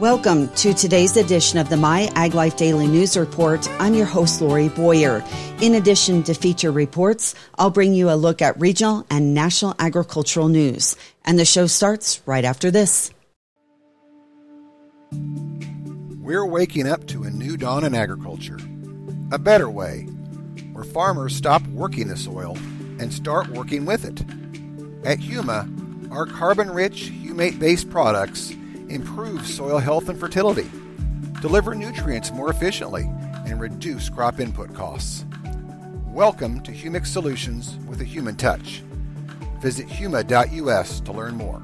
Welcome to today's edition of the My Ag Life Daily News Report. I'm your host, Lori Boyer. In addition to feature reports, I'll bring you a look at regional and national agricultural news. And the show starts right after this. We're waking up to a new dawn in agriculture. A better way, where farmers stop working the soil and start working with it. At Huma, our carbon rich, humate based products improve soil health and fertility, deliver nutrients more efficiently, and reduce crop input costs. Welcome to Humic Solutions with a human touch. Visit huma.us to learn more.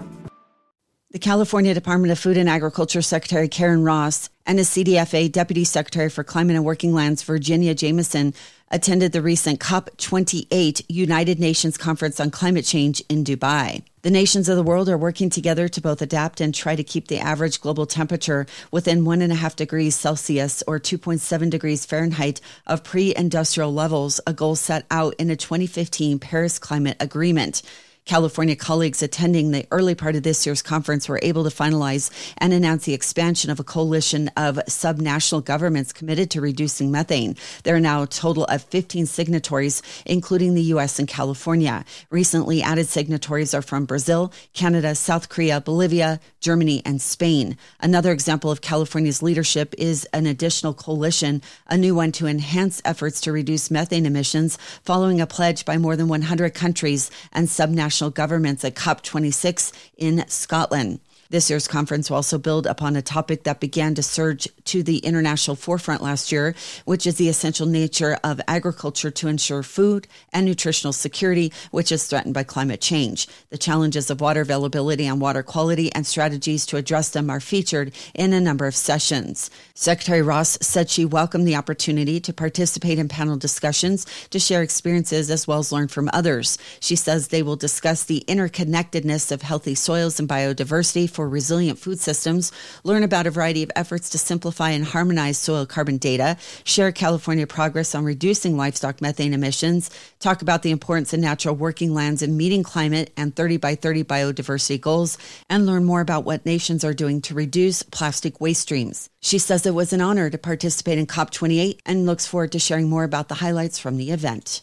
The California Department of Food and Agriculture Secretary Karen Ross and the CDFA Deputy Secretary for Climate and Working Lands Virginia Jameson attended the recent COP28 United Nations Conference on Climate Change in Dubai. The nations of the world are working together to both adapt and try to keep the average global temperature within 1.5 degrees Celsius or 2.7 degrees Fahrenheit of pre industrial levels, a goal set out in a 2015 Paris Climate Agreement. California colleagues attending the early part of this year's conference were able to finalize and announce the expansion of a coalition of subnational governments committed to reducing methane. There are now a total of 15 signatories, including the U.S. and California. Recently added signatories are from Brazil, Canada, South Korea, Bolivia, Germany, and Spain. Another example of California's leadership is an additional coalition, a new one to enhance efforts to reduce methane emissions following a pledge by more than 100 countries and subnational governments at COP26 in Scotland. This year's conference will also build upon a topic that began to surge to the international forefront last year, which is the essential nature of agriculture to ensure food and nutritional security, which is threatened by climate change. The challenges of water availability and water quality and strategies to address them are featured in a number of sessions. Secretary Ross said she welcomed the opportunity to participate in panel discussions to share experiences as well as learn from others. She says they will discuss the interconnectedness of healthy soils and biodiversity for resilient food systems, learn about a variety of efforts to simplify and harmonize soil carbon data, share California progress on reducing livestock methane emissions, talk about the importance of natural working lands in meeting climate and 30 by 30 biodiversity goals, and learn more about what nations are doing to reduce plastic waste streams. She says it was an honor to participate in COP28 and looks forward to sharing more about the highlights from the event.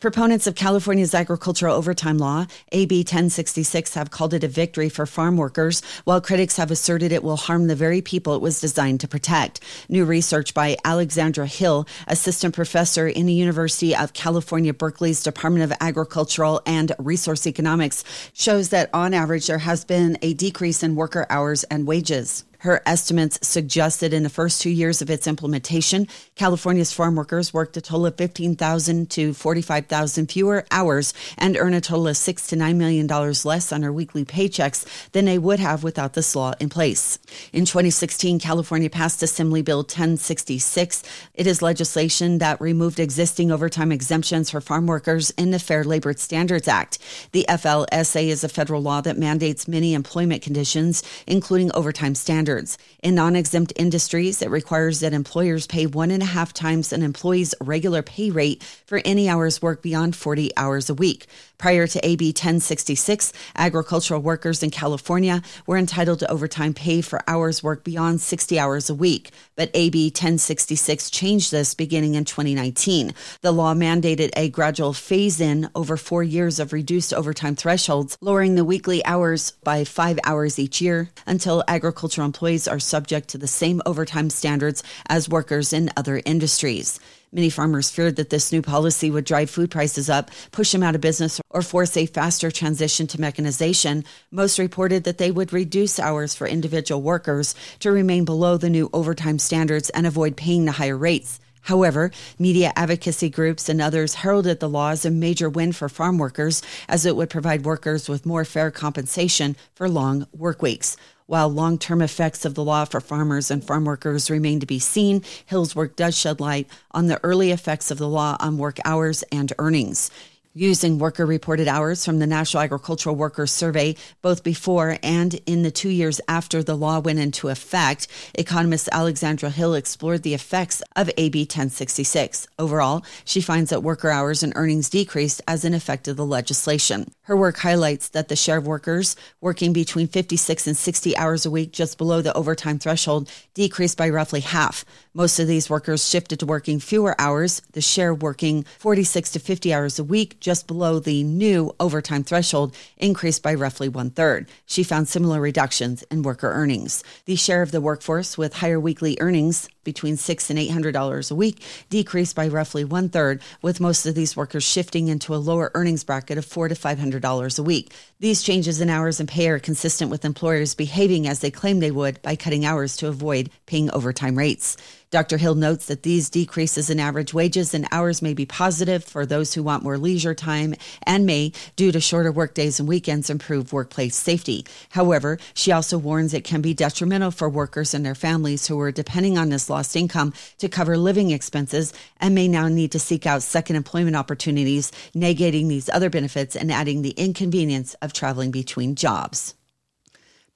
Proponents of California's agricultural overtime law, AB 1066, have called it a victory for farm workers, while critics have asserted it will harm the very people it was designed to protect. New research by Alexandra Hill, assistant professor in the University of California, Berkeley's Department of Agricultural and Resource Economics, shows that on average there has been a decrease in worker hours and wages. Her estimates suggested in the first two years of its implementation, California's farm workers worked a total of 15,000 to 45,000 fewer hours and earn a total of six to nine million dollars less on their weekly paychecks than they would have without this law in place. In 2016, California passed Assembly Bill 1066. It is legislation that removed existing overtime exemptions for farm workers in the Fair Labor Standards Act. The FLSA is a federal law that mandates many employment conditions, including overtime standards standards. In non exempt industries, it requires that employers pay one and a half times an employee's regular pay rate for any hours worked beyond 40 hours a week. Prior to AB 1066, agricultural workers in California were entitled to overtime pay for hours worked beyond 60 hours a week. But AB 1066 changed this beginning in 2019. The law mandated a gradual phase in over four years of reduced overtime thresholds, lowering the weekly hours by five hours each year until agricultural employees are subject to the same overtime standards as workers in other industries. Many farmers feared that this new policy would drive food prices up, push them out of business, or force a faster transition to mechanization. Most reported that they would reduce hours for individual workers to remain below the new overtime standards and avoid paying the higher rates. However, media advocacy groups and others heralded the law as a major win for farm workers as it would provide workers with more fair compensation for long work weeks. While long term effects of the law for farmers and farm workers remain to be seen, Hill's work does shed light on the early effects of the law on work hours and earnings. Using worker reported hours from the National Agricultural Workers Survey, both before and in the two years after the law went into effect, economist Alexandra Hill explored the effects of AB 1066. Overall, she finds that worker hours and earnings decreased as an effect of the legislation. Her work highlights that the share of workers working between 56 and 60 hours a week just below the overtime threshold decreased by roughly half. Most of these workers shifted to working fewer hours. The share working 46 to 50 hours a week just below the new overtime threshold increased by roughly one third. She found similar reductions in worker earnings. The share of the workforce with higher weekly earnings between six and eight hundred dollars a week decreased by roughly one third, with most of these workers shifting into a lower earnings bracket of four to five hundred $100 a week. These changes in hours and pay are consistent with employers behaving as they claim they would by cutting hours to avoid paying overtime rates. Dr. Hill notes that these decreases in average wages and hours may be positive for those who want more leisure time and may, due to shorter workdays and weekends, improve workplace safety. However, she also warns it can be detrimental for workers and their families who are depending on this lost income to cover living expenses and may now need to seek out second employment opportunities, negating these other benefits and adding the inconvenience of traveling between jobs.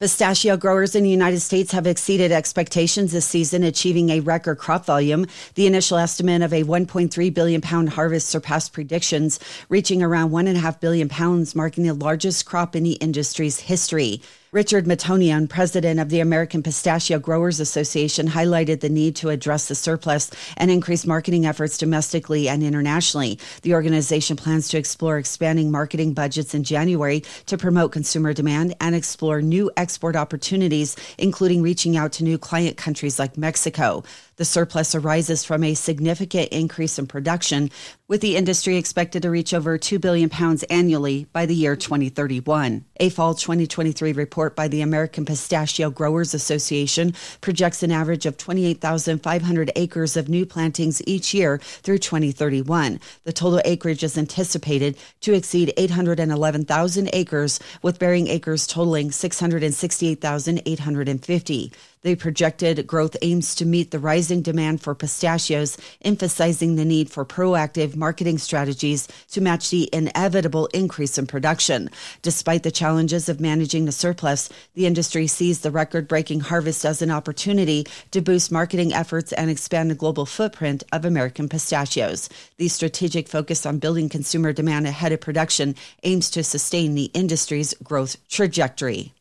Pistachio growers in the United States have exceeded expectations this season, achieving a record crop volume. The initial estimate of a 1.3 billion pound harvest surpassed predictions, reaching around 1.5 billion pounds, marking the largest crop in the industry's history. Richard Matoian, president of the American Pistachio Growers Association, highlighted the need to address the surplus and increase marketing efforts domestically and internationally. The organization plans to explore expanding marketing budgets in January to promote consumer demand and explore new export opportunities, including reaching out to new client countries like Mexico. The surplus arises from a significant increase in production, with the industry expected to reach over 2 billion pounds annually by the year 2031. A fall 2023 report by the American Pistachio Growers Association projects an average of 28,500 acres of new plantings each year through 2031. The total acreage is anticipated to exceed 811,000 acres, with bearing acres totaling 668,850. The projected growth aims to meet the rising demand for pistachios, emphasizing the need for proactive marketing strategies to match the inevitable increase in production. Despite the challenges of managing the surplus, the industry sees the record breaking harvest as an opportunity to boost marketing efforts and expand the global footprint of American pistachios. The strategic focus on building consumer demand ahead of production aims to sustain the industry's growth trajectory.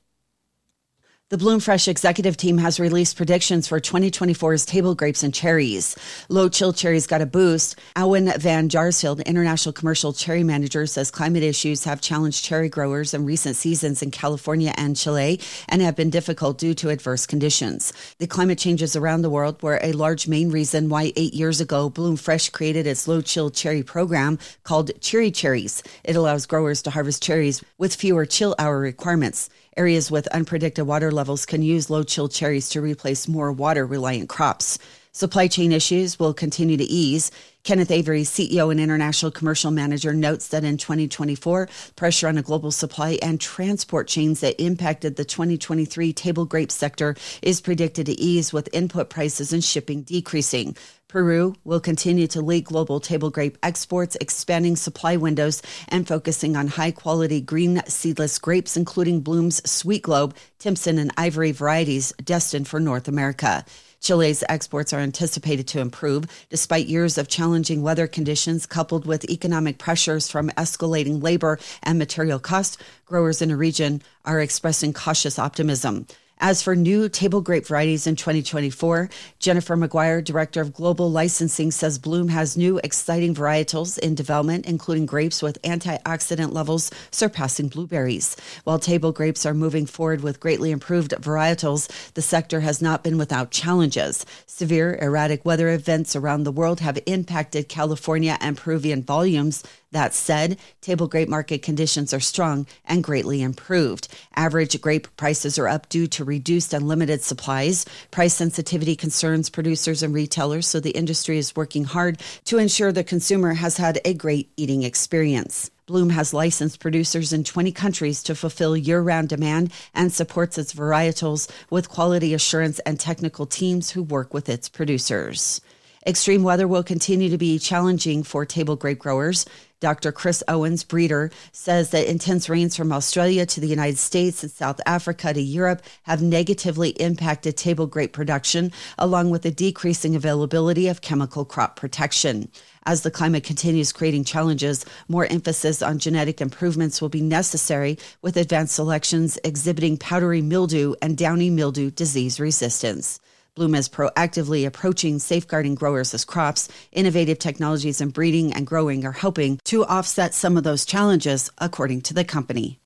The Bloom Fresh executive team has released predictions for 2024's table grapes and cherries. Low chill cherries got a boost. Owen Van Jaarsveld, international commercial cherry manager, says climate issues have challenged cherry growers in recent seasons in California and Chile and have been difficult due to adverse conditions. The climate changes around the world were a large main reason why eight years ago Bloom Fresh created its low chill cherry program called Cherry Cherries. It allows growers to harvest cherries with fewer chill hour requirements. Areas with unpredicted water levels can use low chill cherries to replace more water reliant crops. Supply chain issues will continue to ease. Kenneth Avery, CEO and International Commercial Manager, notes that in 2024, pressure on the global supply and transport chains that impacted the 2023 table grape sector is predicted to ease with input prices and shipping decreasing. Peru will continue to lead global table grape exports, expanding supply windows and focusing on high quality green seedless grapes, including Bloom's Sweet Globe, Timpson, and Ivory varieties destined for North America. Chile's exports are anticipated to improve despite years of challenging weather conditions coupled with economic pressures from escalating labor and material costs. Growers in the region are expressing cautious optimism. As for new table grape varieties in 2024, Jennifer McGuire, Director of Global Licensing, says Bloom has new exciting varietals in development, including grapes with antioxidant levels surpassing blueberries. While table grapes are moving forward with greatly improved varietals, the sector has not been without challenges. Severe erratic weather events around the world have impacted California and Peruvian volumes that said, table grape market conditions are strong and greatly improved. Average grape prices are up due to reduced and limited supplies. Price sensitivity concerns producers and retailers, so the industry is working hard to ensure the consumer has had a great eating experience. Bloom has licensed producers in 20 countries to fulfill year round demand and supports its varietals with quality assurance and technical teams who work with its producers. Extreme weather will continue to be challenging for table grape growers. Dr. Chris Owens, breeder, says that intense rains from Australia to the United States and South Africa to Europe have negatively impacted table grape production, along with the decreasing availability of chemical crop protection. As the climate continues creating challenges, more emphasis on genetic improvements will be necessary, with advanced selections exhibiting powdery mildew and downy mildew disease resistance. Bloom is proactively approaching safeguarding growers as crops. Innovative technologies in breeding and growing are helping to offset some of those challenges, according to the company.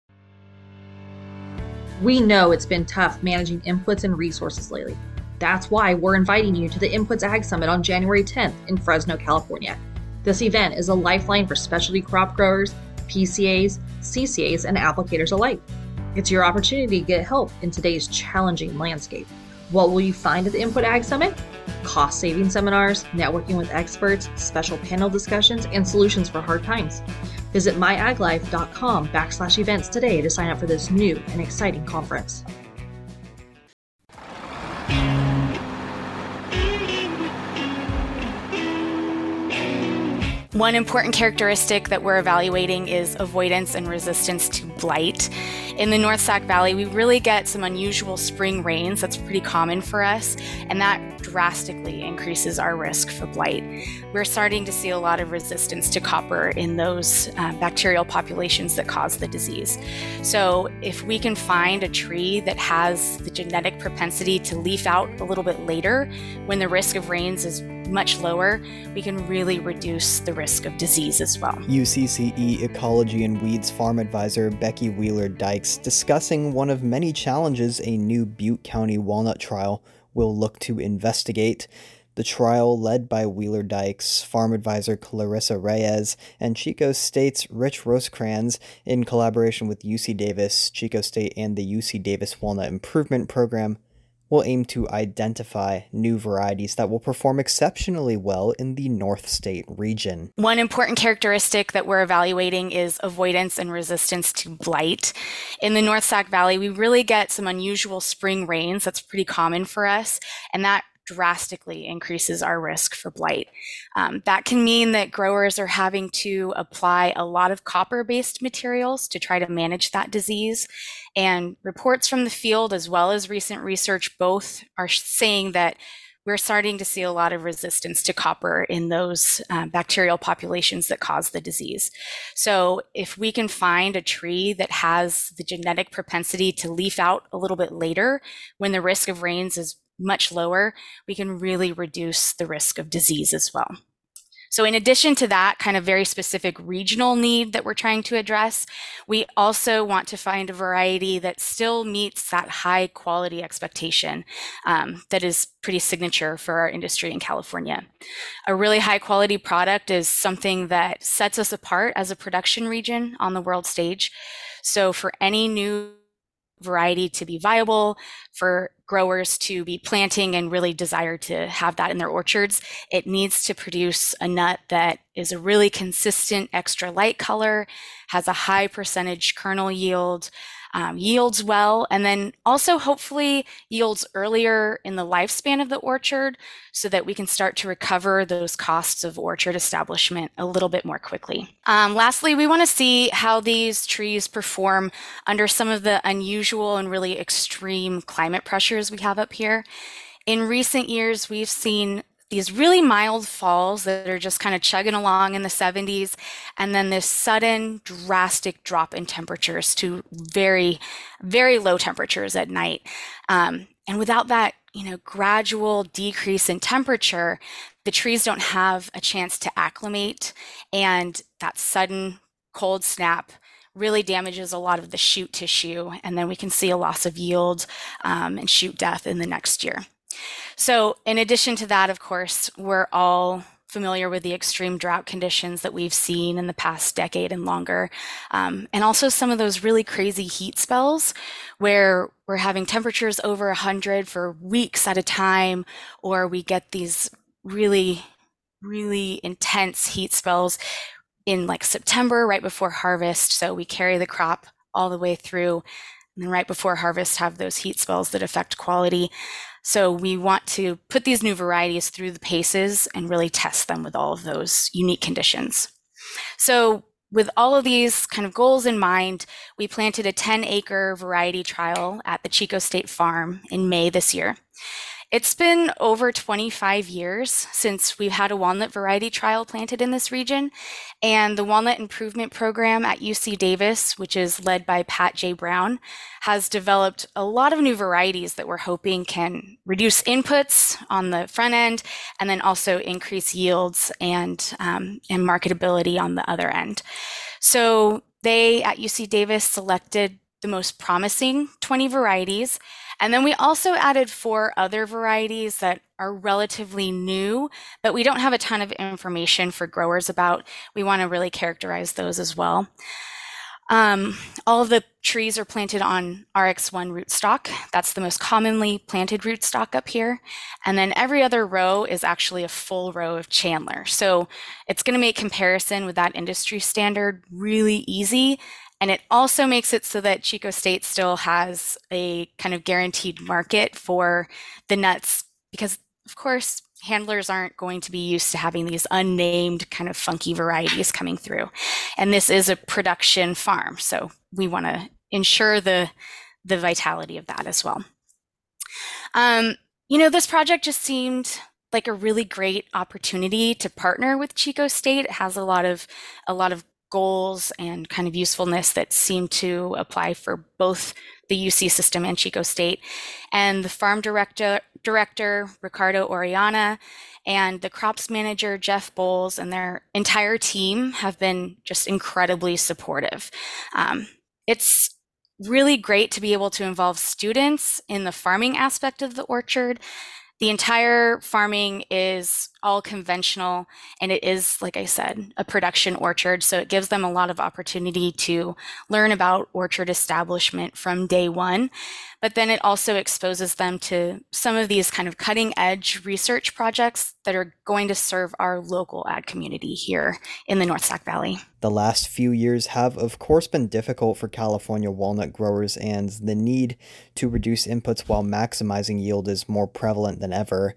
We know it's been tough managing inputs and resources lately. That's why we're inviting you to the Inputs Ag Summit on January 10th in Fresno, California. This event is a lifeline for specialty crop growers, PCAs, CCAs, and applicators alike. It's your opportunity to get help in today's challenging landscape. What will you find at the Input Ag Summit? Cost saving seminars, networking with experts, special panel discussions, and solutions for hard times. Visit myaglife.com backslash events today to sign up for this new and exciting conference. One important characteristic that we're evaluating is avoidance and resistance to blight. In the North Sac Valley, we really get some unusual spring rains. That's pretty common for us, and that drastically increases our risk for blight. We're starting to see a lot of resistance to copper in those uh, bacterial populations that cause the disease. So, if we can find a tree that has the genetic propensity to leaf out a little bit later when the risk of rains is much lower, we can really reduce the risk of disease as well. UCCE Ecology and Weeds Farm Advisor Becky Wheeler Dykes discussing one of many challenges a new Butte County walnut trial will look to investigate. The trial, led by Wheeler Dykes, farm advisor Clarissa Reyes, and Chico State's Rich Rosecrance, in collaboration with UC Davis, Chico State, and the UC Davis Walnut Improvement Program, will aim to identify new varieties that will perform exceptionally well in the North State region. One important characteristic that we're evaluating is avoidance and resistance to blight. In the North Sac Valley, we really get some unusual spring rains. That's pretty common for us, and that drastically increases our risk for blight. Um, that can mean that growers are having to apply a lot of copper based materials to try to manage that disease. And reports from the field, as well as recent research, both are saying that we're starting to see a lot of resistance to copper in those uh, bacterial populations that cause the disease. So, if we can find a tree that has the genetic propensity to leaf out a little bit later when the risk of rains is much lower, we can really reduce the risk of disease as well. So, in addition to that kind of very specific regional need that we're trying to address, we also want to find a variety that still meets that high quality expectation um, that is pretty signature for our industry in California. A really high quality product is something that sets us apart as a production region on the world stage. So, for any new variety to be viable, for growers to be planting and really desire to have that in their orchards, it needs to produce a nut that is a really consistent extra light color, has a high percentage kernel yield, um, yields well, and then also hopefully yields earlier in the lifespan of the orchard so that we can start to recover those costs of orchard establishment a little bit more quickly. Um, lastly, we want to see how these trees perform under some of the unusual and really extreme climate pressures we have up here. In recent years, we've seen these really mild falls that are just kind of chugging along in the 70s, and then this sudden drastic drop in temperatures to very, very low temperatures at night. Um, and without that, you know, gradual decrease in temperature, the trees don't have a chance to acclimate, and that sudden cold snap really damages a lot of the shoot tissue, and then we can see a loss of yield um, and shoot death in the next year. So, in addition to that, of course, we're all familiar with the extreme drought conditions that we've seen in the past decade and longer. Um, and also some of those really crazy heat spells where we're having temperatures over 100 for weeks at a time, or we get these really, really intense heat spells in like September, right before harvest. So we carry the crop all the way through. And right before harvest, have those heat spells that affect quality. So we want to put these new varieties through the paces and really test them with all of those unique conditions. So with all of these kind of goals in mind, we planted a 10 acre variety trial at the Chico State Farm in May this year. It's been over 25 years since we've had a walnut variety trial planted in this region, and the Walnut Improvement Program at UC Davis, which is led by Pat J. Brown, has developed a lot of new varieties that we're hoping can reduce inputs on the front end and then also increase yields and, um, and marketability on the other end. So they at UC Davis selected the most promising 20 varieties and then we also added four other varieties that are relatively new, but we don't have a ton of information for growers about. We want to really characterize those as well. Um, all of the trees are planted on RX1 rootstock. That's the most commonly planted rootstock up here. And then every other row is actually a full row of Chandler. So it's going to make comparison with that industry standard really easy and it also makes it so that Chico State still has a kind of guaranteed market for the nuts because, of course, handlers aren't going to be used to having these unnamed kind of funky varieties coming through. And this is a production farm, so we want to ensure the the vitality of that as well. Um, you know, this project just seemed like a really great opportunity to partner with Chico State. It has a lot of a lot of goals and kind of usefulness that seem to apply for both the UC system and Chico State. And the farm director, director Ricardo Oriana, and the crops manager, Jeff Bowles, and their entire team have been just incredibly supportive. Um, it's really great to be able to involve students in the farming aspect of the orchard. The entire farming is all conventional and it is like i said a production orchard so it gives them a lot of opportunity to learn about orchard establishment from day one but then it also exposes them to some of these kind of cutting edge research projects that are going to serve our local ag community here in the north sac valley the last few years have of course been difficult for california walnut growers and the need to reduce inputs while maximizing yield is more prevalent than ever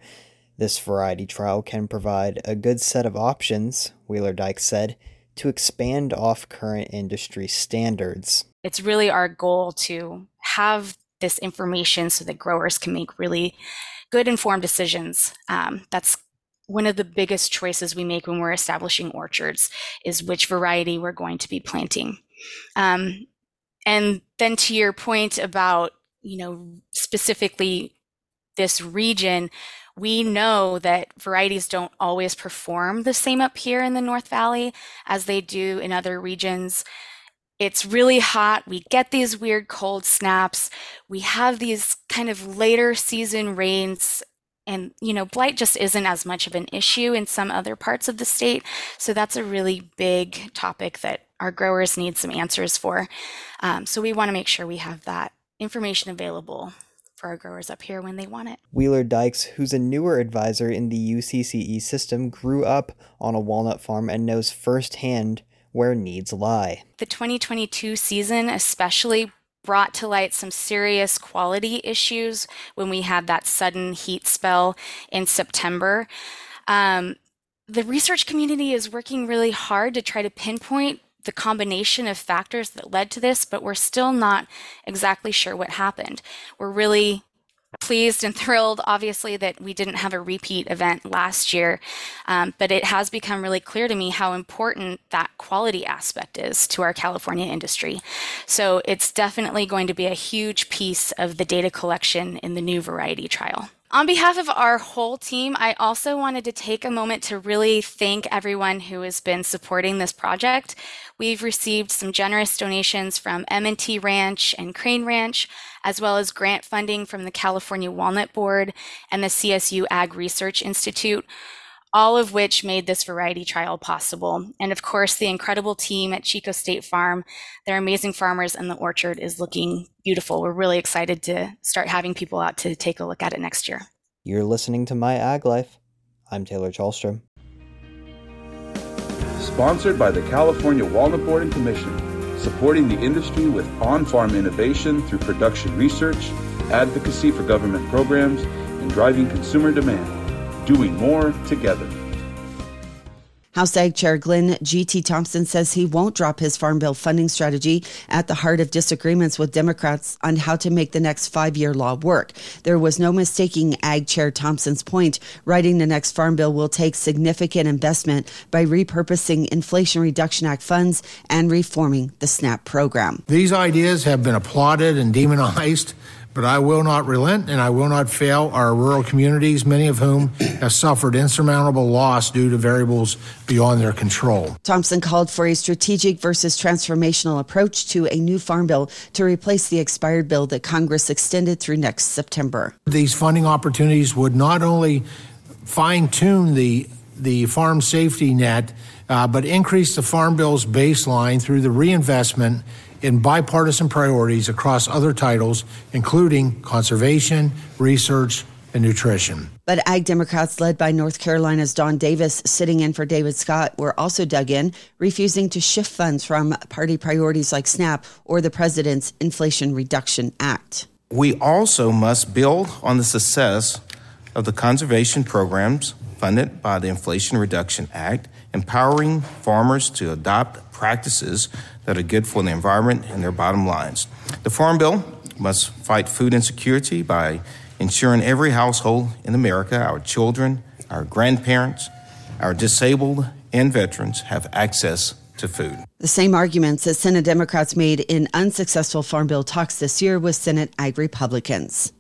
this variety trial can provide a good set of options, Wheeler Dykes said, to expand off current industry standards. It's really our goal to have this information so that growers can make really good informed decisions. Um, that's one of the biggest choices we make when we're establishing orchards is which variety we're going to be planting. Um, and then to your point about, you know, specifically this region, we know that varieties don't always perform the same up here in the North Valley as they do in other regions. It's really hot. We get these weird cold snaps. We have these kind of later season rains. And, you know, blight just isn't as much of an issue in some other parts of the state. So that's a really big topic that our growers need some answers for. Um, so we want to make sure we have that information available for our growers up here when they want it. Wheeler Dykes, who's a newer advisor in the UCCE system, grew up on a walnut farm and knows firsthand where needs lie. The 2022 season especially brought to light some serious quality issues when we had that sudden heat spell in September. Um, the research community is working really hard to try to pinpoint the combination of factors that led to this, but we're still not exactly sure what happened. We're really pleased and thrilled, obviously, that we didn't have a repeat event last year. Um, but it has become really clear to me how important that quality aspect is to our California industry. So it's definitely going to be a huge piece of the data collection in the new variety trial. On behalf of our whole team, I also wanted to take a moment to really thank everyone who has been supporting this project. We've received some generous donations from M&T Ranch and Crane Ranch, as well as grant funding from the California Walnut Board and the CSU Ag Research Institute all of which made this variety trial possible. And of course, the incredible team at Chico State Farm. They're amazing farmers, and the orchard is looking beautiful. We're really excited to start having people out to take a look at it next year. You're listening to My Ag Life. I'm Taylor Chalstrom. Sponsored by the California Walnut Board and Commission, supporting the industry with on farm innovation through production research, advocacy for government programs, and driving consumer demand doing more together. House Ag Chair Glenn G.T. Thompson says he won't drop his Farm Bill funding strategy at the heart of disagreements with Democrats on how to make the next five year law work. There was no mistaking Ag Chair Thompson's point. Writing the next Farm Bill will take significant investment by repurposing Inflation Reduction Act funds and reforming the SNAP program. These ideas have been applauded and demonized but I will not relent and I will not fail our rural communities, many of whom have suffered insurmountable loss due to variables beyond their control. Thompson called for a strategic versus transformational approach to a new farm bill to replace the expired bill that Congress extended through next September. These funding opportunities would not only fine tune the the farm safety net, uh, but increase the farm bill's baseline through the reinvestment in bipartisan priorities across other titles, including conservation, research, and nutrition. But Ag Democrats led by North Carolina's Don Davis, sitting in for David Scott, were also dug in, refusing to shift funds from party priorities like SNAP or the President's Inflation Reduction Act. We also must build on the success of the conservation programs funded by the Inflation Reduction Act, empowering farmers to adopt practices that are good for the environment and their bottom lines. The Farm Bill must fight food insecurity by ensuring every household in America, our children, our grandparents, our disabled, and veterans have access to food. The same arguments that Senate Democrats made in unsuccessful Farm Bill talks this year with Senate Ag Republicans.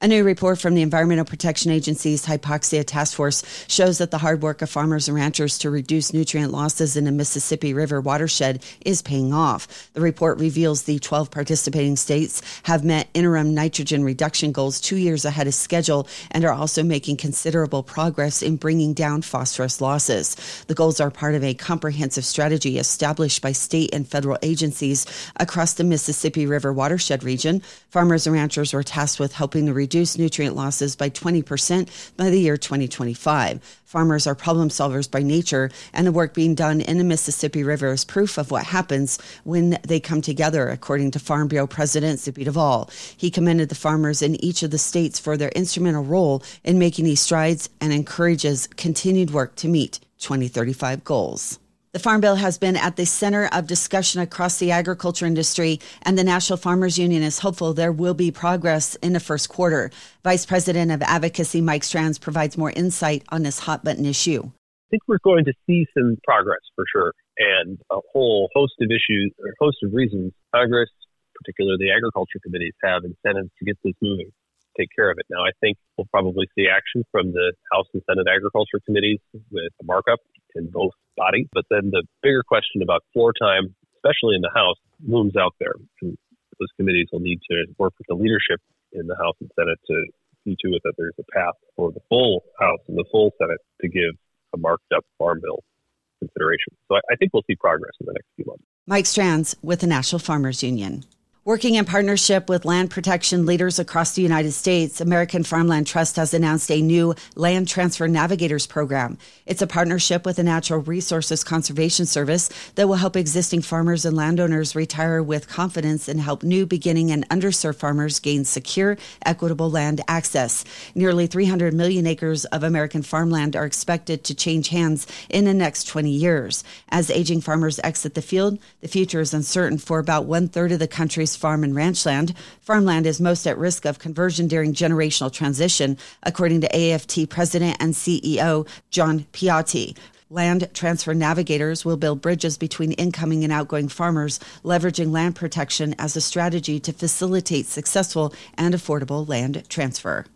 A new report from the Environmental Protection Agency's Hypoxia Task Force shows that the hard work of farmers and ranchers to reduce nutrient losses in the Mississippi River watershed is paying off. The report reveals the 12 participating states have met interim nitrogen reduction goals two years ahead of schedule and are also making considerable progress in bringing down phosphorus losses. The goals are part of a comprehensive strategy established by state and federal agencies across the Mississippi River watershed region. Farmers and ranchers were tasked with helping reduce nutrient losses by 20% by the year 2025. Farmers are problem solvers by nature, and the work being done in the Mississippi River is proof of what happens when they come together, according to Farm Bureau President Zippy Duvall. He commended the farmers in each of the states for their instrumental role in making these strides and encourages continued work to meet 2035 goals. The Farm Bill has been at the center of discussion across the agriculture industry, and the National Farmers Union is hopeful there will be progress in the first quarter. Vice President of Advocacy Mike Stranz provides more insight on this hot button issue. I think we're going to see some progress for sure, and a whole host of issues, or host of reasons. Congress, particularly the agriculture committees, have incentives to get this moving take care of it. Now, I think we'll probably see action from the House and Senate Agriculture Committees with a markup in both bodies. But then the bigger question about floor time, especially in the House, looms out there. And those committees will need to work with the leadership in the House and Senate to see to it that there's a path for the full House and the full Senate to give a marked up farm bill consideration. So I, I think we'll see progress in the next few months. Mike Stranz with the National Farmers Union. Working in partnership with land protection leaders across the United States, American Farmland Trust has announced a new Land Transfer Navigators program. It's a partnership with the Natural Resources Conservation Service that will help existing farmers and landowners retire with confidence and help new beginning and underserved farmers gain secure, equitable land access. Nearly 300 million acres of American farmland are expected to change hands in the next 20 years. As aging farmers exit the field, the future is uncertain for about one third of the country's farm and ranch land. Farmland is most at risk of conversion during generational transition, according to AFT President and CEO John Piotti. Land transfer navigators will build bridges between incoming and outgoing farmers, leveraging land protection as a strategy to facilitate successful and affordable land transfer.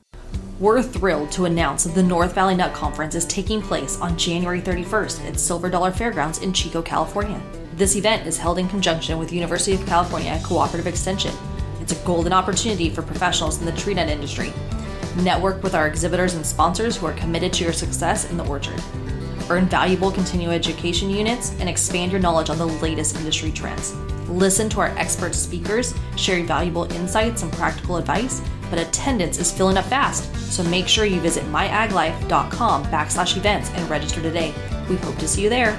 We're thrilled to announce that the North Valley Nut Conference is taking place on January 31st at Silver Dollar Fairgrounds in Chico, California. This event is held in conjunction with University of California Cooperative Extension. It's a golden opportunity for professionals in the tree nut industry. Network with our exhibitors and sponsors who are committed to your success in the orchard. Earn valuable continuing education units and expand your knowledge on the latest industry trends. Listen to our expert speakers share valuable insights and practical advice, but attendance is filling up fast, so make sure you visit myaglife.com backslash events and register today. We hope to see you there.